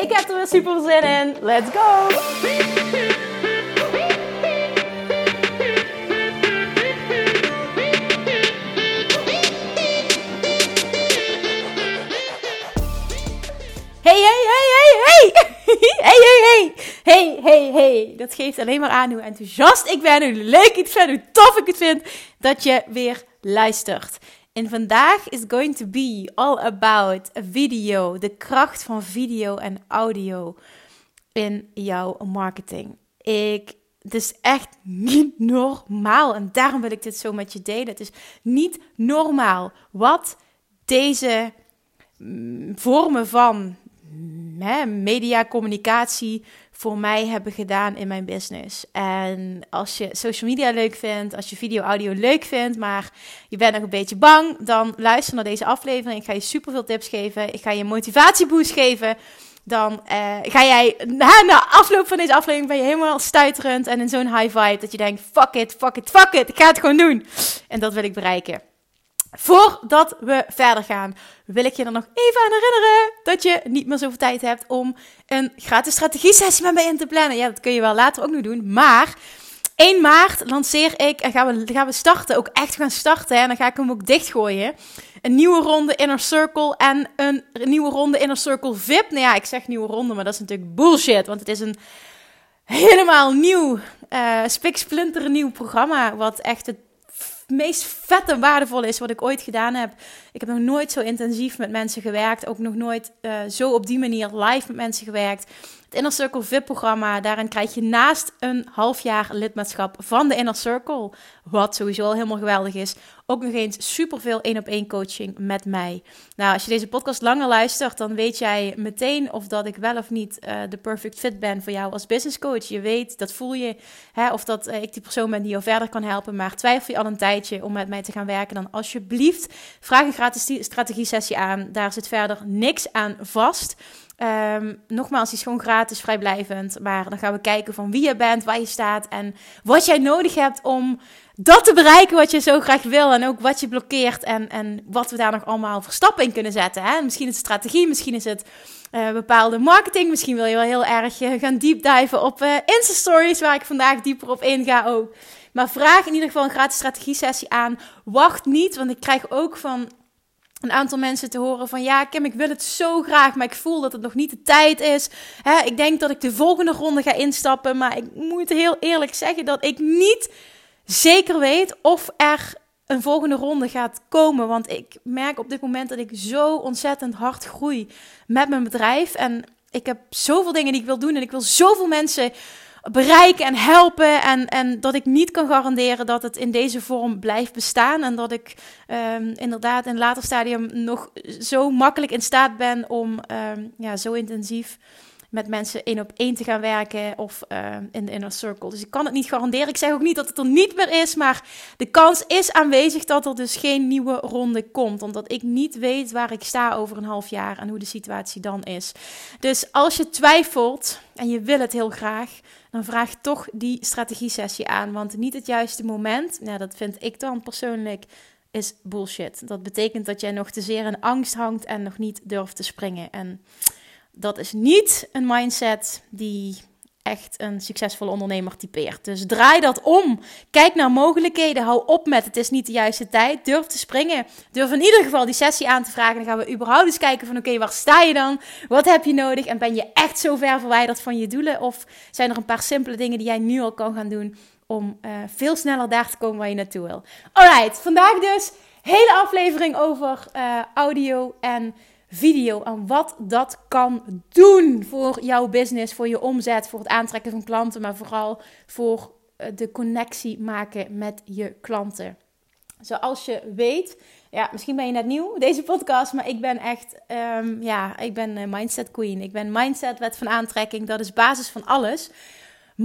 Ik heb er weer super zin in. Let's go! Hey, hey, hey, hey, hey! Hey, hey, hey! Hey, hey, hey! Dat geeft alleen maar aan hoe enthousiast ik ben, hoe leuk ik het hoe tof ik het vind dat je weer luistert. En vandaag is going to be all about video, de kracht van video en audio in jouw marketing. Ik, het is echt niet normaal en daarom wil ik dit zo met je delen. Het is niet normaal wat deze mm, vormen van hè, media, communicatie voor mij hebben gedaan in mijn business. En als je social media leuk vindt, als je video, audio leuk vindt, maar je bent nog een beetje bang, dan luister naar deze aflevering. Ik ga je super veel tips geven. Ik ga je motivatieboost geven. Dan uh, ga jij na, na afloop van deze aflevering ben je helemaal stuiterend en in zo'n high vibe dat je denkt: fuck it, fuck it, fuck it, ik ga het gewoon doen. En dat wil ik bereiken. Voordat we verder gaan, wil ik je er nog even aan herinneren dat je niet meer zoveel tijd hebt om een gratis strategie-sessie met mij in te plannen. Ja, dat kun je wel later ook nog doen. Maar 1 maart lanceer ik en gaan we, gaan we starten, ook echt gaan starten. En dan ga ik hem ook dichtgooien. Een nieuwe ronde Inner Circle en een nieuwe ronde Inner Circle VIP. Nou ja, ik zeg nieuwe ronde, maar dat is natuurlijk bullshit. Want het is een helemaal nieuw, uh, spiksplinter nieuw programma. Wat echt het meest vette waardevol is wat ik ooit gedaan heb. Ik heb nog nooit zo intensief met mensen gewerkt. Ook nog nooit uh, zo op die manier live met mensen gewerkt. Het Inner Circle VIP-programma, daarin krijg je naast een half jaar lidmaatschap van de Inner Circle, wat sowieso al helemaal geweldig is, ook nog eens superveel één op één coaching met mij. Nou, als je deze podcast langer luistert, dan weet jij meteen of dat ik wel of niet uh, de perfect fit ben voor jou als business coach. Je weet, dat voel je, hè, of dat uh, ik die persoon ben die jou verder kan helpen. Maar twijfel je al een tijdje om met mij te gaan werken, dan alsjeblieft vraag een gratis strategie sessie aan. Daar zit verder niks aan vast. Um, nogmaals, die is gewoon gratis, vrijblijvend. Maar dan gaan we kijken van wie je bent, waar je staat en wat jij nodig hebt om dat te bereiken wat je zo graag wil. En ook wat je blokkeert en, en wat we daar nog allemaal voor stappen in kunnen zetten. Hè? Misschien is het strategie, misschien is het uh, bepaalde marketing. Misschien wil je wel heel erg uh, gaan diven op uh, Insta-stories, waar ik vandaag dieper op inga ook. Maar vraag in ieder geval een gratis strategie-sessie aan. Wacht niet, want ik krijg ook van een aantal mensen te horen van ja, Kim, ik wil het zo graag, maar ik voel dat het nog niet de tijd is. Ik denk dat ik de volgende ronde ga instappen, maar ik moet heel eerlijk zeggen dat ik niet zeker weet of er een volgende ronde gaat komen. Want ik merk op dit moment dat ik zo ontzettend hard groei met mijn bedrijf. En ik heb zoveel dingen die ik wil doen en ik wil zoveel mensen bereiken en helpen. En, en dat ik niet kan garanderen dat het in deze vorm blijft bestaan. En dat ik um, inderdaad in later stadium nog zo makkelijk in staat ben om um, ja, zo intensief met mensen één op één te gaan werken of uh, in de inner circle. Dus ik kan het niet garanderen. Ik zeg ook niet dat het er niet meer is, maar de kans is aanwezig dat er dus geen nieuwe ronde komt. Omdat ik niet weet waar ik sta over een half jaar en hoe de situatie dan is. Dus als je twijfelt en je wil het heel graag, dan vraag toch die strategie-sessie aan. Want niet het juiste moment, nou, dat vind ik dan persoonlijk, is bullshit. Dat betekent dat jij nog te zeer in angst hangt en nog niet durft te springen. En dat is niet een mindset die echt een succesvolle ondernemer typeert. Dus draai dat om. Kijk naar mogelijkheden. Hou op met het is niet de juiste tijd. Durf te springen. Durf in ieder geval die sessie aan te vragen. Dan gaan we überhaupt eens kijken van oké, waar sta je dan? Wat heb je nodig? En ben je echt zo ver verwijderd van je doelen? Of zijn er een paar simpele dingen die jij nu al kan gaan doen om uh, veel sneller daar te komen waar je naartoe wil? Alright, vandaag dus hele aflevering over uh, audio en video en wat dat kan doen voor jouw business, voor je omzet, voor het aantrekken van klanten, maar vooral voor eh, de connectie maken met je klanten. Zoals je weet, ja, misschien ben je net nieuw, deze podcast, maar ik ben echt, um, ja, ik ben uh, mindset queen. Ik ben mindset, wet van aantrekking, dat is basis van alles.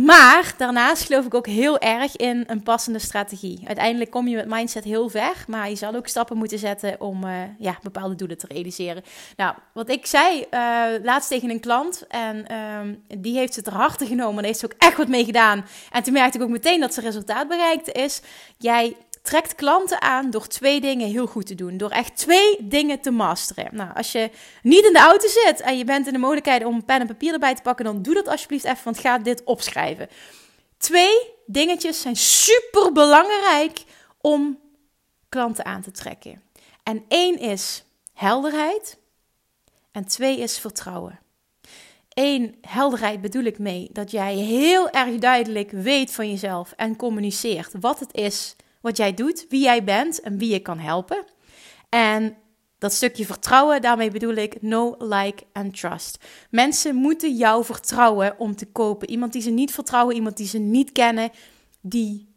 Maar daarnaast geloof ik ook heel erg in een passende strategie. Uiteindelijk kom je met mindset heel ver, maar je zal ook stappen moeten zetten om uh, ja, bepaalde doelen te realiseren. Nou, wat ik zei uh, laatst tegen een klant, en um, die heeft het er harte genomen en heeft ze ook echt wat mee gedaan. En toen merkte ik ook meteen dat ze resultaat bereikte, is jij trekt klanten aan door twee dingen heel goed te doen. Door echt twee dingen te masteren. Nou, als je niet in de auto zit en je bent in de mogelijkheid om pen en papier erbij te pakken, dan doe dat alsjeblieft even, want ga dit opschrijven. Twee dingetjes zijn super belangrijk om klanten aan te trekken. En één is helderheid en twee is vertrouwen. Eén, helderheid bedoel ik mee dat jij heel erg duidelijk weet van jezelf en communiceert wat het is wat jij doet, wie jij bent en wie je kan helpen. En dat stukje vertrouwen, daarmee bedoel ik no, like en trust. Mensen moeten jou vertrouwen om te kopen. Iemand die ze niet vertrouwen, iemand die ze niet kennen, die,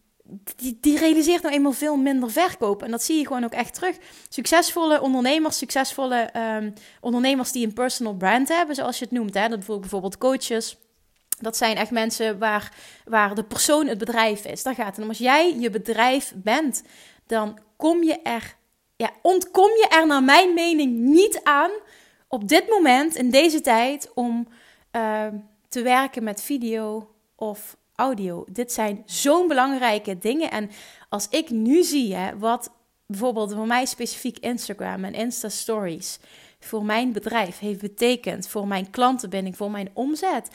die, die realiseert nou eenmaal veel minder verkoop. En dat zie je gewoon ook echt terug. Succesvolle ondernemers, succesvolle um, ondernemers die een personal brand hebben, zoals je het noemt. Hè? Dat bijvoorbeeld coaches dat zijn echt mensen waar, waar de persoon het bedrijf is. Daar gaat het om. Als jij je bedrijf bent, dan kom je er, ja, ontkom je er naar mijn mening niet aan op dit moment, in deze tijd, om uh, te werken met video of audio. Dit zijn zo'n belangrijke dingen. En als ik nu zie hè, wat bijvoorbeeld voor mij specifiek Instagram en Insta Stories voor mijn bedrijf heeft betekend, voor mijn klantenbinding, voor mijn omzet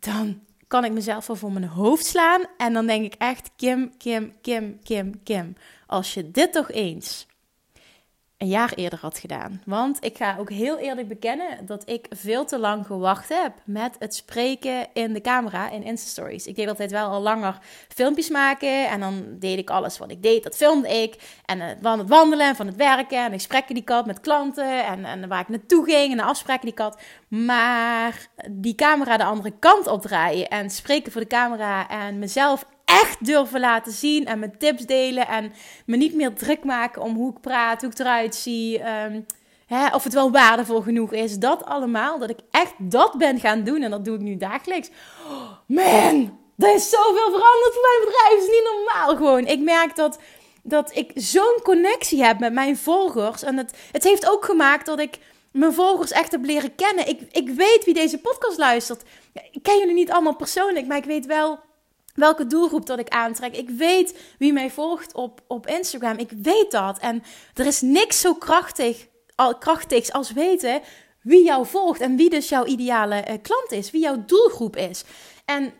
dan kan ik mezelf wel voor mijn hoofd slaan. En dan denk ik echt, Kim, Kim, Kim, Kim, Kim. Als je dit toch eens een jaar eerder had gedaan. Want ik ga ook heel eerlijk bekennen dat ik veel te lang gewacht heb met het spreken in de camera in Insta-stories. Ik deed altijd wel al langer filmpjes maken en dan deed ik alles wat ik deed, dat filmde ik. En uh, van het wandelen en van het werken en gesprekken die ik had met klanten en, en waar ik naartoe ging en de afspraken die ik had. Maar die camera de andere kant opdraaien en spreken voor de camera en mezelf echt durven laten zien en mijn tips delen en me niet meer druk maken om hoe ik praat, hoe ik eruit zie, um, hè, of het wel waardevol genoeg is. Dat allemaal, dat ik echt dat ben gaan doen en dat doe ik nu dagelijks. Oh, man, er is zoveel veranderd voor mijn bedrijf. Is niet normaal gewoon. Ik merk dat, dat ik zo'n connectie heb met mijn volgers en het, het heeft ook gemaakt dat ik mijn volgers echt heb leren kennen. Ik, ik weet wie deze podcast luistert. Ik ken jullie niet allemaal persoonlijk, maar ik weet wel welke doelgroep dat ik aantrek. Ik weet wie mij volgt op, op Instagram. Ik weet dat. En er is niks zo krachtig, krachtigs als weten wie jou volgt en wie dus jouw ideale uh, klant is, wie jouw doelgroep is. En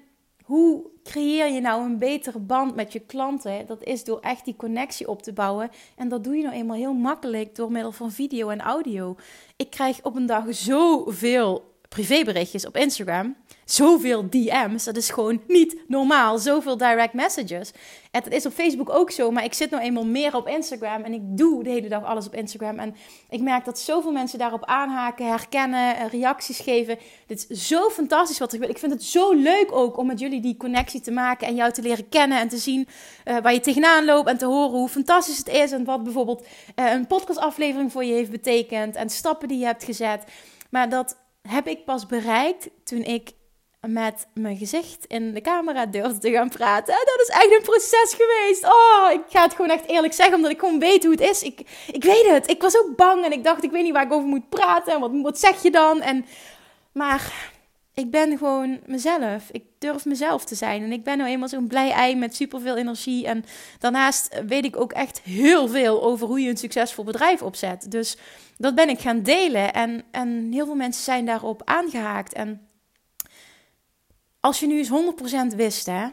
hoe creëer je nou een betere band met je klanten? Dat is door echt die connectie op te bouwen. En dat doe je nou eenmaal heel makkelijk door middel van video en audio. Ik krijg op een dag zoveel privéberichtjes op Instagram. Zoveel DM's. Dat is gewoon niet normaal. Zoveel direct messages. En dat is op Facebook ook zo. Maar ik zit nou eenmaal meer op Instagram. En ik doe de hele dag alles op Instagram. En ik merk dat zoveel mensen daarop aanhaken, herkennen, eh, reacties geven. Dit is zo fantastisch wat ik wil. Ik vind het zo leuk ook om met jullie die connectie te maken. En jou te leren kennen en te zien uh, waar je tegenaan loopt. En te horen hoe fantastisch het is. En wat bijvoorbeeld uh, een podcastaflevering voor je heeft betekend. En stappen die je hebt gezet. Maar dat heb ik pas bereikt toen ik met mijn gezicht in de camera durfde te gaan praten. En dat is echt een proces geweest. Oh, ik ga het gewoon echt eerlijk zeggen, omdat ik gewoon weet hoe het is. Ik, ik weet het. Ik was ook bang en ik dacht, ik weet niet waar ik over moet praten. En wat, wat zeg je dan? En, maar ik ben gewoon mezelf. Ik durf mezelf te zijn. En ik ben nou eenmaal zo'n blij ei met superveel energie. En daarnaast weet ik ook echt heel veel over hoe je een succesvol bedrijf opzet. Dus dat ben ik gaan delen. En, en heel veel mensen zijn daarop aangehaakt. En als je nu eens 100% wist, hè,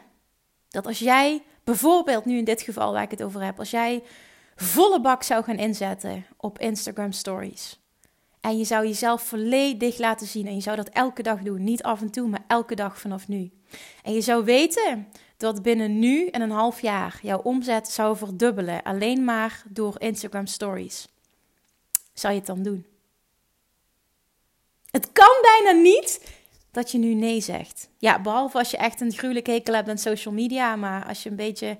dat als jij bijvoorbeeld nu in dit geval waar ik het over heb, als jij volle bak zou gaan inzetten op Instagram Stories. En je zou jezelf volledig laten zien. En je zou dat elke dag doen. Niet af en toe, maar elke dag vanaf nu. En je zou weten dat binnen nu en een half jaar jouw omzet zou verdubbelen. Alleen maar door Instagram Stories. Zou je het dan doen? Het kan bijna niet dat je nu nee zegt. Ja, behalve als je echt een gruwelijke hekel hebt aan social media. Maar als je een beetje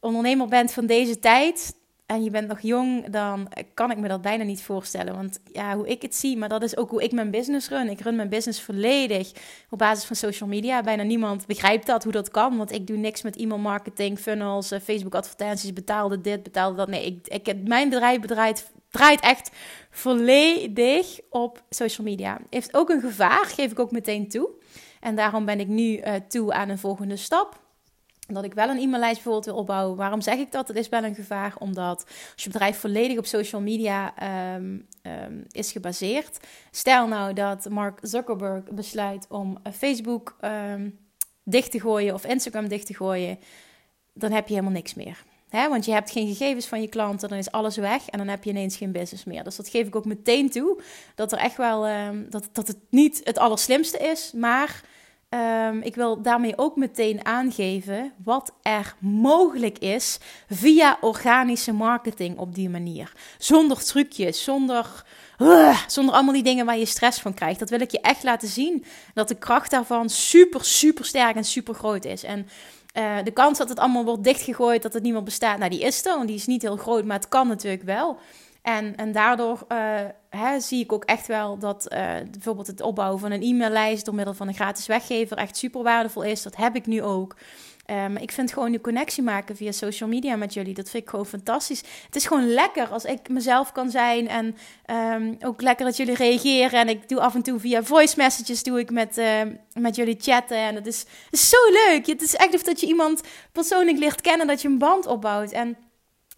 ondernemer bent van deze tijd, en je bent nog jong, dan kan ik me dat bijna niet voorstellen. Want ja, hoe ik het zie, maar dat is ook hoe ik mijn business run. Ik run mijn business volledig op basis van social media. Bijna niemand begrijpt dat, hoe dat kan. Want ik doe niks met e-mail marketing, funnels, eh, Facebook advertenties, betaalde dit, betaalde dat. Nee, ik, ik, mijn bedrijf draait, draait echt volledig op social media. Heeft ook een gevaar, geef ik ook meteen toe. En daarom ben ik nu uh, toe aan een volgende stap dat ik wel een e-maillijst bijvoorbeeld wil opbouwen. Waarom zeg ik dat? Het is wel een gevaar, omdat als je bedrijf volledig op social media um, um, is gebaseerd. Stel nou dat Mark Zuckerberg besluit om Facebook um, dicht te gooien of Instagram dicht te gooien, dan heb je helemaal niks meer. Want je hebt geen gegevens van je klanten, dan is alles weg en dan heb je ineens geen business meer. Dus dat geef ik ook meteen toe, dat er echt wel, dat, dat het niet het allerslimste is, maar Um, ik wil daarmee ook meteen aangeven wat er mogelijk is via organische marketing op die manier. Zonder trucjes, zonder, uh, zonder allemaal die dingen waar je stress van krijgt. Dat wil ik je echt laten zien. Dat de kracht daarvan super, super sterk en super groot is. En uh, de kans dat het allemaal wordt dichtgegooid, dat het niet meer bestaat, nou die is er. Die is niet heel groot, maar het kan natuurlijk wel. En, en daardoor uh, hè, zie ik ook echt wel dat uh, bijvoorbeeld het opbouwen van een e-maillijst door middel van een gratis weggever echt super waardevol is. Dat heb ik nu ook. Um, ik vind gewoon de connectie maken via social media met jullie, dat vind ik gewoon fantastisch. Het is gewoon lekker als ik mezelf kan zijn en um, ook lekker dat jullie reageren. En ik doe af en toe via voice messages doe ik met, uh, met jullie chatten. En dat is, is zo leuk. Het is echt of dat je iemand persoonlijk leert kennen, dat je een band opbouwt. En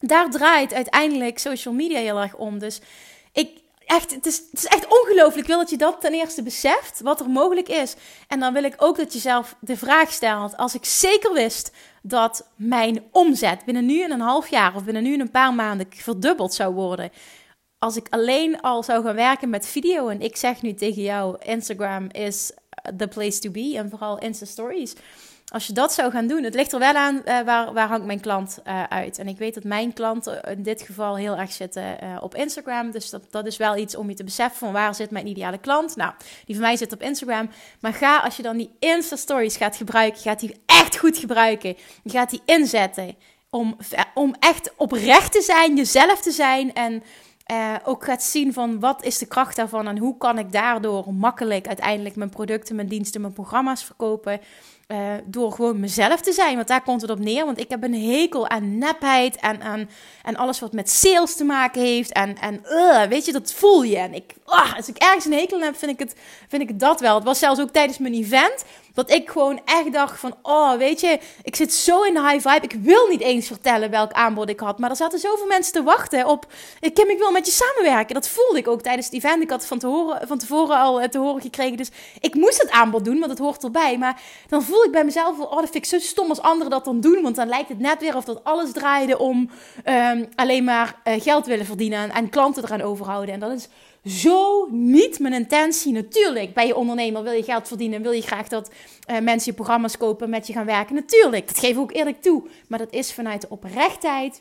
daar draait uiteindelijk social media heel erg om. Dus ik, echt, het, is, het is echt ongelooflijk. Ik wil dat je dat ten eerste beseft, wat er mogelijk is. En dan wil ik ook dat je zelf de vraag stelt: als ik zeker wist dat mijn omzet binnen nu in een half jaar of binnen nu in een paar maanden verdubbeld zou worden. Als ik alleen al zou gaan werken met video en ik zeg nu tegen jou: Instagram is the place to be en vooral Insta Stories als je dat zou gaan doen, het ligt er wel aan uh, waar, waar hangt mijn klant uh, uit. En ik weet dat mijn klanten in dit geval heel erg zitten uh, op Instagram. Dus dat, dat is wel iets om je te beseffen van waar zit mijn ideale klant. Nou, die van mij zit op Instagram. Maar ga als je dan die Insta-stories gaat gebruiken, gaat die echt goed gebruiken. Je gaat die inzetten om, om echt oprecht te zijn, jezelf te zijn en... Ook gaat zien van wat is de kracht daarvan en hoe kan ik daardoor makkelijk uiteindelijk mijn producten, mijn diensten, mijn programma's verkopen. Uh, door gewoon mezelf te zijn. Want daar komt het op neer. Want ik heb een hekel aan nepheid en aan en alles wat met sales te maken heeft. En, en uh, weet je, dat voel je. En ik, uh, als ik ergens een hekel heb, vind ik, het, vind ik het dat wel. Het was zelfs ook tijdens mijn event. Dat ik gewoon echt dacht van, oh, weet je, ik zit zo in de high vibe. Ik wil niet eens vertellen welk aanbod ik had. Maar er zaten zoveel mensen te wachten op, Kim, ik wil met je samenwerken. Dat voelde ik ook tijdens het event. Ik had van, te horen, van tevoren al te horen gekregen. Dus ik moest het aanbod doen, want het hoort erbij. Maar dan voel ik bij mezelf, oh, dat vind ik zo stom als anderen dat dan doen. Want dan lijkt het net weer of dat alles draaide om um, alleen maar uh, geld willen verdienen en, en klanten eraan overhouden. En dat is zo niet mijn intentie. Natuurlijk, bij je ondernemer wil je geld verdienen, wil je graag dat uh, mensen je programma's kopen, met je gaan werken. Natuurlijk, dat geef ik ook eerlijk toe. Maar dat is vanuit de oprechtheid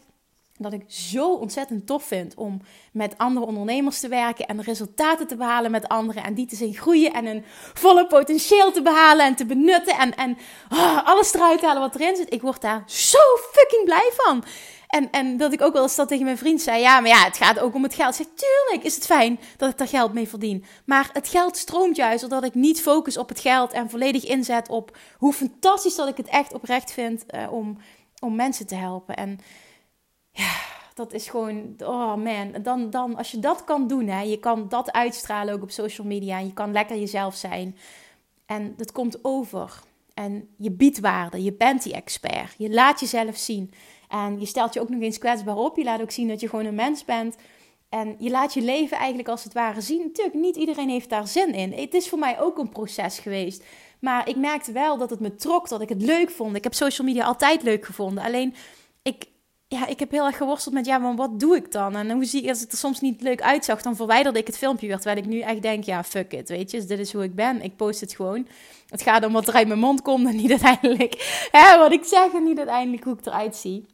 dat ik zo ontzettend tof vind om met andere ondernemers te werken en resultaten te behalen met anderen en die te zien groeien en een volle potentieel te behalen en te benutten en, en oh, alles eruit halen wat erin zit. Ik word daar zo fucking blij van. En, en dat ik ook wel eens dat tegen mijn vriend zei: Ja, maar ja, het gaat ook om het geld. Tuurlijk is het fijn dat ik daar geld mee verdien. Maar het geld stroomt juist doordat ik niet focus op het geld en volledig inzet op hoe fantastisch dat ik het echt oprecht vind uh, om, om mensen te helpen. En ja, dat is gewoon, oh man, dan, dan als je dat kan doen, hè, je kan dat uitstralen ook op social media en je kan lekker jezelf zijn. En dat komt over. En je biedt waarde, je bent die expert, je laat jezelf zien. En je stelt je ook nog eens kwetsbaar op. Je laat ook zien dat je gewoon een mens bent. En je laat je leven eigenlijk als het ware zien. Natuurlijk, niet iedereen heeft daar zin in. Het is voor mij ook een proces geweest. Maar ik merkte wel dat het me trok, dat ik het leuk vond. Ik heb social media altijd leuk gevonden. Alleen, ik, ja, ik heb heel erg geworsteld met, ja, maar wat doe ik dan? En hoe zie ik, als het er soms niet leuk uitzag, dan verwijderde ik het filmpje weer. Terwijl ik nu echt denk, ja, fuck it, weet je. Dus dit is hoe ik ben. Ik post het gewoon. Het gaat om wat er uit mijn mond komt en niet uiteindelijk hè, wat ik zeg en niet uiteindelijk hoe ik eruit zie.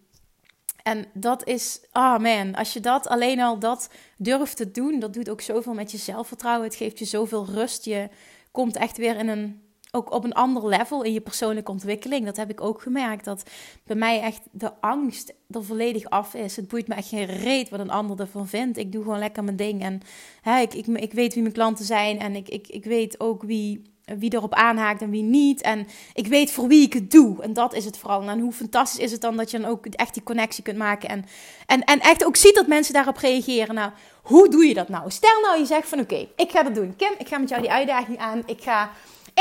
En dat is, oh man, als je dat alleen al dat durft te doen, dat doet ook zoveel met je zelfvertrouwen. Het geeft je zoveel rust. Je komt echt weer in een ook op een ander level in je persoonlijke ontwikkeling. Dat heb ik ook gemerkt. Dat bij mij echt de angst er volledig af is. Het boeit me echt geen reet wat een ander ervan vindt. Ik doe gewoon lekker mijn ding. En hè, ik, ik, ik weet wie mijn klanten zijn. En ik, ik, ik weet ook wie wie erop aanhaakt en wie niet. En ik weet voor wie ik het doe. En dat is het vooral. En hoe fantastisch is het dan dat je dan ook echt die connectie kunt maken. En, en, en echt ook ziet dat mensen daarop reageren. Nou, hoe doe je dat nou? Stel nou je zegt van oké, ik ga dat doen. Kim, ik ga met jou die uitdaging aan. Ik ga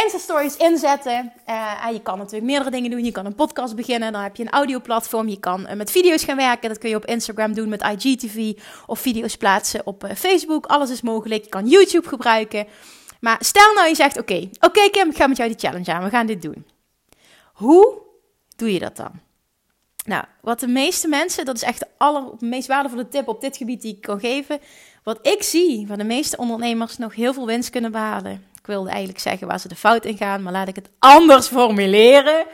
Insta-stories inzetten. Uh, je kan natuurlijk meerdere dingen doen. Je kan een podcast beginnen. Dan heb je een audioplatform. Je kan uh, met video's gaan werken. Dat kun je op Instagram doen met IGTV. Of video's plaatsen op uh, Facebook. Alles is mogelijk. Je kan YouTube gebruiken. Maar stel nou je zegt, oké, oké Kim, ik ga met jou die challenge aan. We gaan dit doen. Hoe doe je dat dan? Nou, wat de meeste mensen, dat is echt de aller, meest waardevolle tip op dit gebied die ik kan geven. Wat ik zie, waar de meeste ondernemers nog heel veel winst kunnen behalen. Ik wilde eigenlijk zeggen waar ze de fout in gaan, maar laat ik het anders formuleren.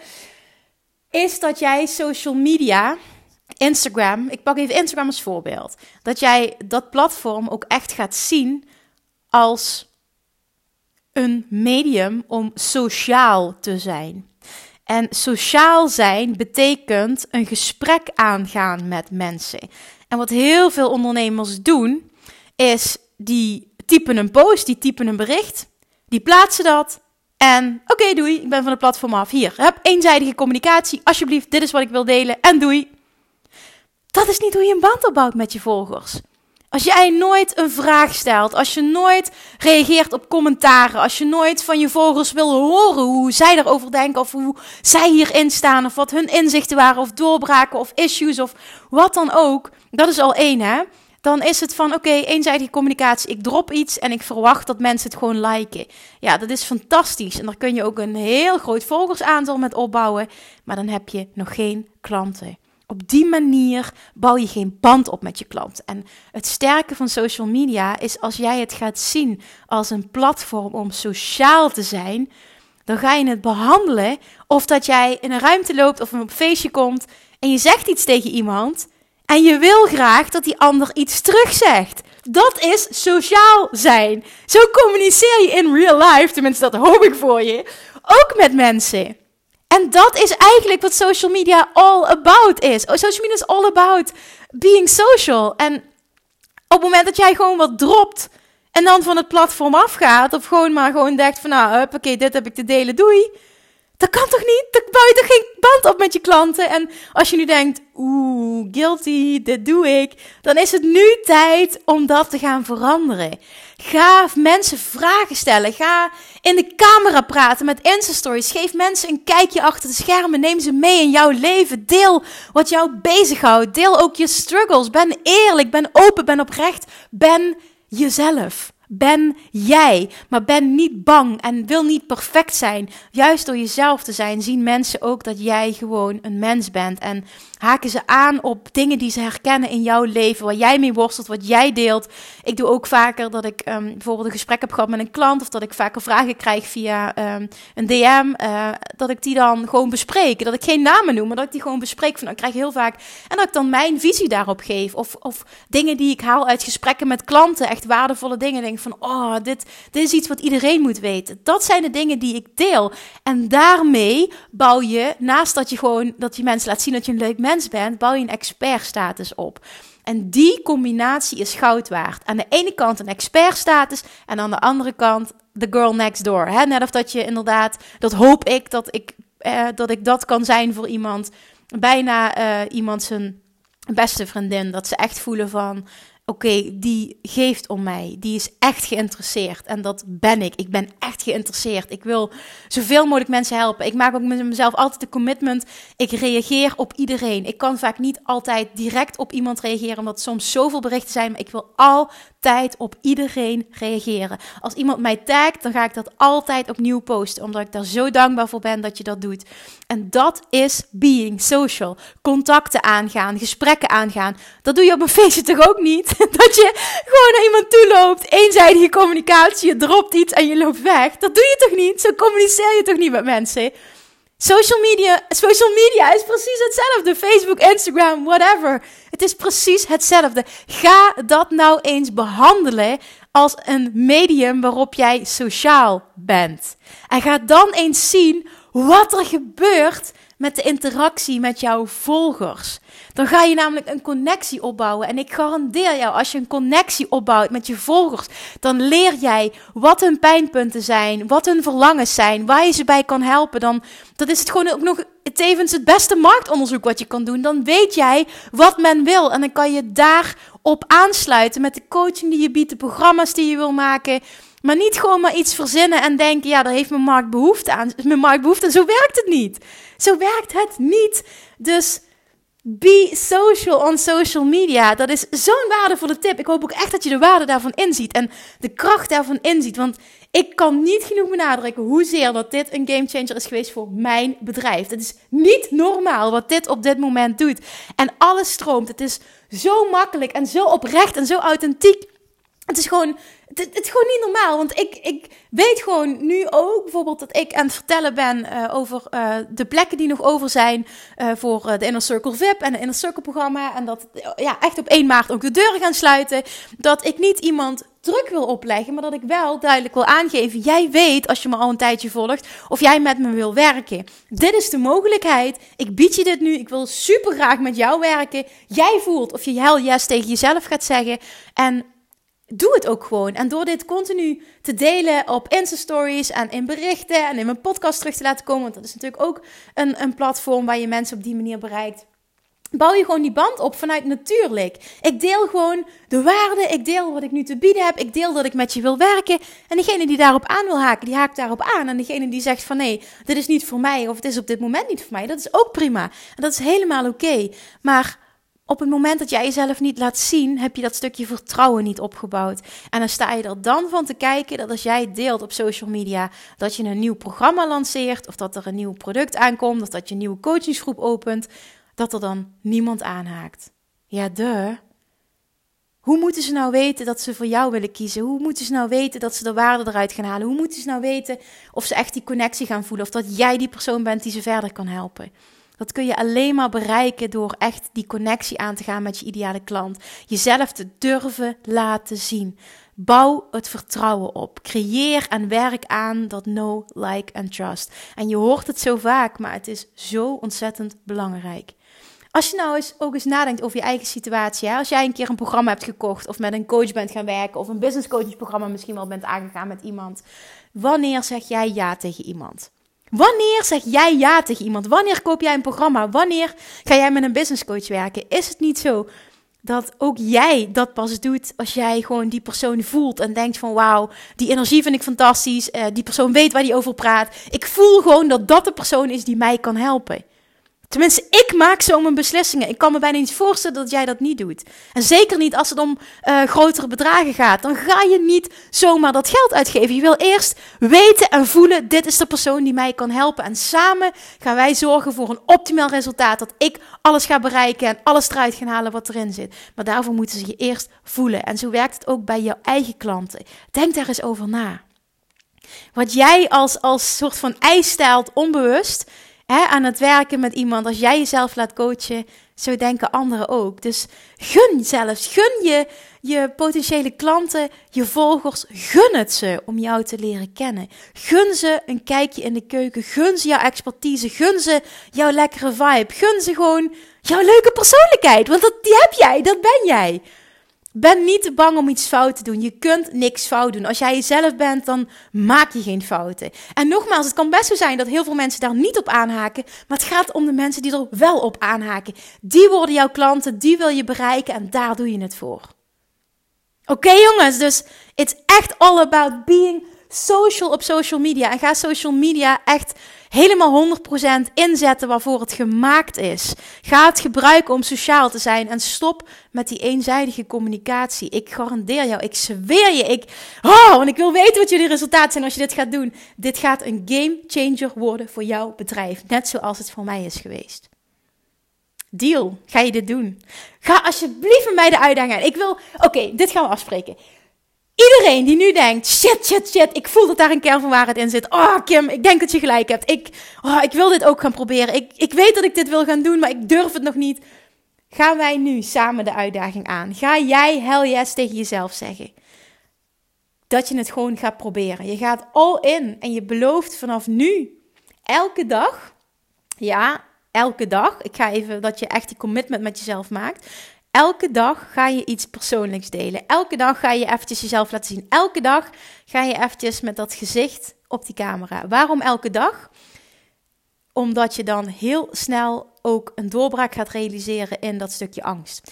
Is dat jij social media, Instagram, ik pak even Instagram als voorbeeld. Dat jij dat platform ook echt gaat zien als een medium om sociaal te zijn. En sociaal zijn betekent een gesprek aangaan met mensen. En wat heel veel ondernemers doen, is die typen een post, die typen een bericht, die plaatsen dat. En oké, doei, ik ben van het platform af. Hier, heb eenzijdige communicatie. Alsjeblieft, dit is wat ik wil delen. En doei. Dat is niet hoe je een band opbouwt met je volgers. Als jij nooit een vraag stelt, als je nooit reageert op commentaren, als je nooit van je volgers wil horen hoe zij erover denken of hoe zij hierin staan of wat hun inzichten waren of doorbraken of issues of wat dan ook, dat is al één hè. Dan is het van oké, eenzijdige communicatie. Ik drop iets en ik verwacht dat mensen het gewoon liken. Ja, dat is fantastisch. En daar kun je ook een heel groot volgersaantal met opbouwen. Maar dan heb je nog geen klanten. Op die manier bouw je geen band op met je klant. En het sterke van social media is als jij het gaat zien als een platform om sociaal te zijn, dan ga je het behandelen of dat jij in een ruimte loopt of op een feestje komt en je zegt iets tegen iemand en je wil graag dat die ander iets terugzegt. Dat is sociaal zijn. Zo communiceer je in real life, tenminste dat hoop ik voor je, ook met mensen. En dat is eigenlijk wat social media all about is. Oh, social media is all about being social. En op het moment dat jij gewoon wat dropt en dan van het platform afgaat, of gewoon maar gewoon denkt van nou, oké, dit heb ik te delen, doei. Dat kan toch niet? Dan bouw je toch geen band op met je klanten? En als je nu denkt, oeh, guilty, dit doe ik, dan is het nu tijd om dat te gaan veranderen. Ga mensen vragen stellen. Ga in de camera praten met Insta-stories. Geef mensen een kijkje achter de schermen. Neem ze mee in jouw leven. Deel wat jou bezighoudt. Deel ook je struggles. Ben eerlijk, ben open, ben oprecht. Ben jezelf. Ben jij, maar ben niet bang en wil niet perfect zijn. Juist door jezelf te zijn, zien mensen ook dat jij gewoon een mens bent. En haken ze aan op dingen die ze herkennen in jouw leven, waar jij mee worstelt, wat jij deelt. Ik doe ook vaker dat ik um, bijvoorbeeld een gesprek heb gehad met een klant, of dat ik vaker vragen krijg via um, een DM, uh, dat ik die dan gewoon bespreek. Dat ik geen namen noem, maar dat ik die gewoon bespreek. Van, ik krijg heel vaak. En dat ik dan mijn visie daarop geef. Of, of dingen die ik haal uit gesprekken met klanten, echt waardevolle dingen. Denk van, oh, dit, dit is iets wat iedereen moet weten. Dat zijn de dingen die ik deel. En daarmee bouw je, naast dat je gewoon, dat je mensen laat zien dat je een leuk mens bent, bouw je een expertstatus op. En die combinatie is goud waard. Aan de ene kant een expertstatus en aan de andere kant de girl next door. Hè? Net of dat je inderdaad, dat hoop ik dat ik, eh, dat ik dat kan zijn voor iemand. Bijna uh, iemand zijn beste vriendin. Dat ze echt voelen van, oké, die geeft om mij. Die is echt geïnteresseerd. En dat ben ik. Ik ben echt geïnteresseerd. Ik wil zoveel mogelijk mensen helpen. Ik maak ook met mezelf altijd de commitment. Ik reageer op iedereen. Ik kan vaak niet altijd direct op iemand reageren, omdat soms zoveel berichten zijn. Maar ik wil altijd op iedereen reageren. Als iemand mij tagt, dan ga ik dat altijd opnieuw posten. Omdat ik daar zo dankbaar voor ben dat je dat doet. En dat is being social. Contacten aangaan, gesprekken aangaan. Dat doe je op een feestje toch ook niet? dat je gewoon naar iemand toe loopt, eenzijdige communicatie, je dropt iets en je loopt weg. Dat doe je toch niet? Zo communiceer je toch niet met mensen? Social media, social media is precies hetzelfde. Facebook, Instagram, whatever. Het is precies hetzelfde. Ga dat nou eens behandelen als een medium waarop jij sociaal bent. En ga dan eens zien wat er gebeurt met de interactie met jouw volgers. Dan ga je namelijk een connectie opbouwen. En ik garandeer jou, als je een connectie opbouwt met je volgers, dan leer jij wat hun pijnpunten zijn, wat hun verlangens zijn, waar je ze bij kan helpen. Dan dat is het gewoon ook nog tevens het beste marktonderzoek wat je kan doen. Dan weet jij wat men wil. En dan kan je daarop aansluiten met de coaching die je biedt, de programma's die je wil maken. Maar niet gewoon maar iets verzinnen en denken, ja, daar heeft mijn markt behoefte aan. Mijn markt behoefte. Zo werkt het niet. Zo werkt het niet. Dus be social on social media. Dat is zo'n waardevolle tip. Ik hoop ook echt dat je de waarde daarvan inziet en de kracht daarvan inziet. Want ik kan niet genoeg benadrukken hoezeer dat dit een gamechanger is geweest voor mijn bedrijf. Het is niet normaal wat dit op dit moment doet. En alles stroomt. Het is zo makkelijk en zo oprecht en zo authentiek. Het is gewoon het, het, is gewoon niet normaal. Want ik, ik weet gewoon nu ook bijvoorbeeld dat ik aan het vertellen ben uh, over uh, de plekken die nog over zijn uh, voor de Inner Circle VIP en het Inner Circle programma. En dat ja, echt op 1 maart ook de deuren gaan sluiten. Dat ik niet iemand druk wil opleggen, maar dat ik wel duidelijk wil aangeven. Jij weet, als je me al een tijdje volgt, of jij met me wil werken. Dit is de mogelijkheid. Ik bied je dit nu. Ik wil super graag met jou werken. Jij voelt of je hell yes tegen jezelf gaat zeggen. En doe het ook gewoon. En door dit continu te delen op Insta-stories en in berichten en in mijn podcast terug te laten komen, want dat is natuurlijk ook een, een platform waar je mensen op die manier bereikt. Bouw je gewoon die band op vanuit natuurlijk. Ik deel gewoon de waarde, ik deel wat ik nu te bieden heb, ik deel dat ik met je wil werken. En degene die daarop aan wil haken, die haakt daarop aan. En degene die zegt van nee, dit is niet voor mij of het is op dit moment niet voor mij, dat is ook prima. En dat is helemaal oké. Maar op het moment dat jij jezelf niet laat zien, heb je dat stukje vertrouwen niet opgebouwd. En dan sta je er dan van te kijken dat als jij deelt op social media dat je een nieuw programma lanceert, of dat er een nieuw product aankomt, of dat je een nieuwe coachingsgroep opent, dat er dan niemand aanhaakt. Ja, de. Hoe moeten ze nou weten dat ze voor jou willen kiezen? Hoe moeten ze nou weten dat ze de waarde eruit gaan halen? Hoe moeten ze nou weten of ze echt die connectie gaan voelen? Of dat jij die persoon bent die ze verder kan helpen? Dat kun je alleen maar bereiken door echt die connectie aan te gaan met je ideale klant. Jezelf te durven laten zien. Bouw het vertrouwen op. Creëer en werk aan dat know, like en trust. En je hoort het zo vaak, maar het is zo ontzettend belangrijk. Als je nou eens ook eens nadenkt over je eigen situatie. Als jij een keer een programma hebt gekocht of met een coach bent gaan werken of een business coachingsprogramma misschien wel bent aangegaan met iemand. Wanneer zeg jij ja tegen iemand? Wanneer zeg jij ja tegen iemand? Wanneer koop jij een programma? Wanneer ga jij met een business coach werken? Is het niet zo dat ook jij dat pas doet als jij gewoon die persoon voelt en denkt van wauw, die energie vind ik fantastisch, uh, die persoon weet waar die over praat. Ik voel gewoon dat dat de persoon is die mij kan helpen. Tenminste, ik maak zo mijn beslissingen. Ik kan me bijna niet voorstellen dat jij dat niet doet. En zeker niet als het om uh, grotere bedragen gaat. Dan ga je niet zomaar dat geld uitgeven. Je wil eerst weten en voelen: dit is de persoon die mij kan helpen. En samen gaan wij zorgen voor een optimaal resultaat. Dat ik alles ga bereiken en alles eruit ga halen wat erin zit. Maar daarvoor moeten ze je eerst voelen. En zo werkt het ook bij jouw eigen klanten. Denk daar eens over na. Wat jij als, als soort van ijs stelt, onbewust aan het werken met iemand, als jij jezelf laat coachen, zo denken anderen ook. Dus gun zelfs, gun je je potentiële klanten, je volgers, gun het ze om jou te leren kennen. Gun ze een kijkje in de keuken, gun ze jouw expertise, gun ze jouw lekkere vibe, gun ze gewoon jouw leuke persoonlijkheid, want dat, die heb jij, dat ben jij. Ben niet te bang om iets fout te doen. Je kunt niks fout doen. Als jij jezelf bent, dan maak je geen fouten. En nogmaals, het kan best zo zijn dat heel veel mensen daar niet op aanhaken. Maar het gaat om de mensen die er wel op aanhaken. Die worden jouw klanten, die wil je bereiken en daar doe je het voor. Oké jongens, dus it's echt all about being social op social media. En ga social media echt helemaal 100% inzetten waarvoor het gemaakt is. Ga het gebruiken om sociaal te zijn en stop met die eenzijdige communicatie. Ik garandeer jou, ik zweer je, ik, oh, want ik wil weten wat jullie resultaten zijn als je dit gaat doen. Dit gaat een game changer worden voor jouw bedrijf, net zoals het voor mij is geweest. Deal, ga je dit doen? Ga alsjeblieft met mij de uitdaging aan. Ik wil, oké, dit gaan we afspreken. Iedereen die nu denkt: shit, shit, shit, ik voel dat daar een kern van waarheid in zit. Oh, Kim, ik denk dat je gelijk hebt. Ik, oh, ik wil dit ook gaan proberen. Ik, ik weet dat ik dit wil gaan doen, maar ik durf het nog niet. Gaan wij nu samen de uitdaging aan? Ga jij hell yes tegen jezelf zeggen? Dat je het gewoon gaat proberen. Je gaat all in en je belooft vanaf nu, elke dag, ja, elke dag. Ik ga even dat je echt die commitment met jezelf maakt. Elke dag ga je iets persoonlijks delen. Elke dag ga je eventjes jezelf laten zien. Elke dag ga je eventjes met dat gezicht op die camera. Waarom elke dag? Omdat je dan heel snel ook een doorbraak gaat realiseren in dat stukje angst.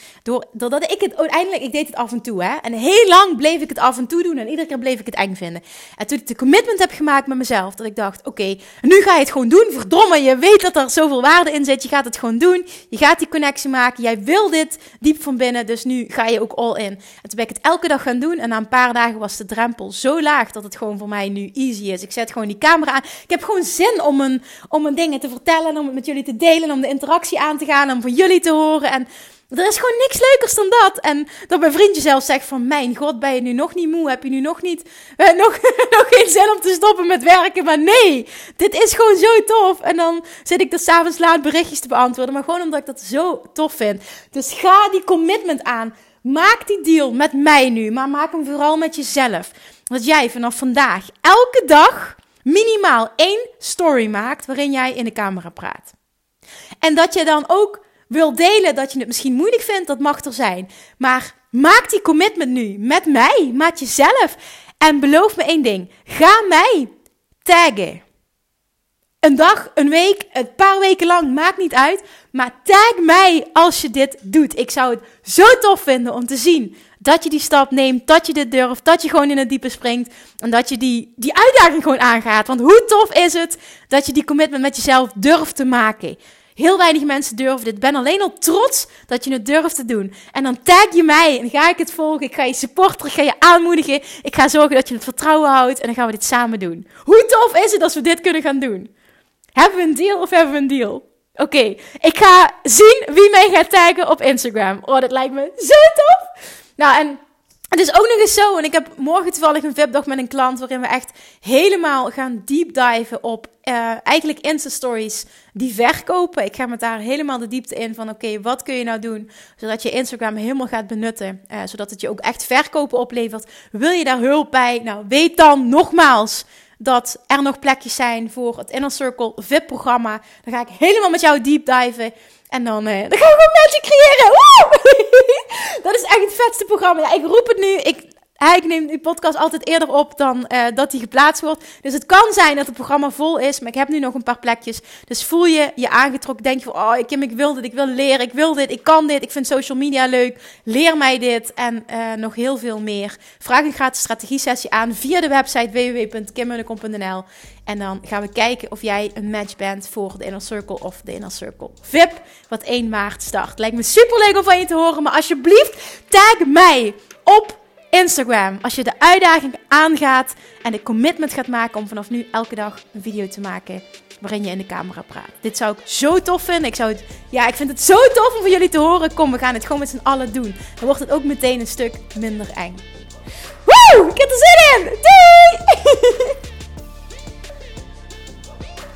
Doordat ik het uiteindelijk, ik deed het af en toe, hè. En heel lang bleef ik het af en toe doen en iedere keer bleef ik het eng vinden. En toen ik de commitment heb gemaakt met mezelf, dat ik dacht, oké, nu ga je het gewoon doen. Verdomme, je weet dat er zoveel waarde in zit. Je gaat het gewoon doen. Je gaat die connectie maken. Jij wil dit diep van binnen, dus nu ga je ook all in. En toen ben ik het elke dag gaan doen en na een paar dagen was de drempel zo laag dat het gewoon voor mij nu easy is. Ik zet gewoon die camera aan. Ik heb gewoon zin om een, om een dingen te vertellen, om het met jullie te delen, om de interactie aan te gaan, om van jullie te horen. En er is gewoon niks leukers dan dat. En dat mijn vriendje zelf zegt van, mijn god, ben je nu nog niet moe? Heb je nu nog niet, eh, nog, nog geen zin om te stoppen met werken? Maar nee, dit is gewoon zo tof. En dan zit ik er s'avonds laat berichtjes te beantwoorden. Maar gewoon omdat ik dat zo tof vind. Dus ga die commitment aan. Maak die deal met mij nu, maar maak hem vooral met jezelf. Dat jij vanaf vandaag elke dag minimaal één story maakt waarin jij in de camera praat. En dat je dan ook wil delen dat je het misschien moeilijk vindt, dat mag er zijn. Maar maak die commitment nu met mij, met jezelf. En beloof me één ding: ga mij taggen. Een dag, een week, een paar weken lang, maakt niet uit. Maar tag mij als je dit doet. Ik zou het zo tof vinden om te zien dat je die stap neemt, dat je dit durft, dat je gewoon in het diepe springt en dat je die, die uitdaging gewoon aangaat. Want hoe tof is het dat je die commitment met jezelf durft te maken? Heel weinig mensen durven dit. Ben alleen al trots dat je het durft te doen. En dan tag je mij en ga ik het volgen. Ik ga je supporten, ik ga je aanmoedigen. Ik ga zorgen dat je het vertrouwen houdt en dan gaan we dit samen doen. Hoe tof is het als we dit kunnen gaan doen? Hebben we een deal of hebben we een deal? Oké, ik ga zien wie mij gaat taggen op Instagram. Oh, dat lijkt me zo tof. Nou, en het is ook nog eens zo, en ik heb morgen toevallig een VIP-dag met een klant waarin we echt helemaal gaan deep diven op uh, eigenlijk Insta-stories die verkopen. Ik ga met daar helemaal de diepte in van oké, wat kun je nou doen zodat je Instagram helemaal gaat benutten, uh, zodat het je ook echt verkopen oplevert. Wil je daar hulp bij? Nou, weet dan nogmaals dat er nog plekjes zijn voor het Inner Circle VIP-programma. Dan ga ik helemaal met jou deep diven. En dan, uh, dan gaan we gewoon magic creëren. Woe! dat is echt het vetste programma. Ja, ik roep het nu. Ik, ik neem die podcast altijd eerder op dan uh, dat die geplaatst wordt. Dus het kan zijn dat het programma vol is, maar ik heb nu nog een paar plekjes. Dus voel je je aangetrokken. Denk je van, oh Kim, ik wil dit, ik wil leren, ik wil dit, ik kan dit, ik vind social media leuk. Leer mij dit en uh, nog heel veel meer. Vraag een gratis strategie sessie aan via de website www.kimmunnekom.nl En dan gaan we kijken of jij een match bent voor de Inner Circle of de Inner Circle VIP, wat 1 maart start. Lijkt me super leuk om van je te horen, maar alsjeblieft tag mij op Instagram. Als je de uitdaging aangaat en de commitment gaat maken om vanaf nu elke dag een video te maken waarin je in de camera praat. Dit zou ik zo tof vinden. Ik, zou het, ja, ik vind het zo tof om van jullie te horen. Kom, we gaan het gewoon met z'n allen doen. Dan wordt het ook meteen een stuk minder eng. Woe! Ik heb er zin in! Doei!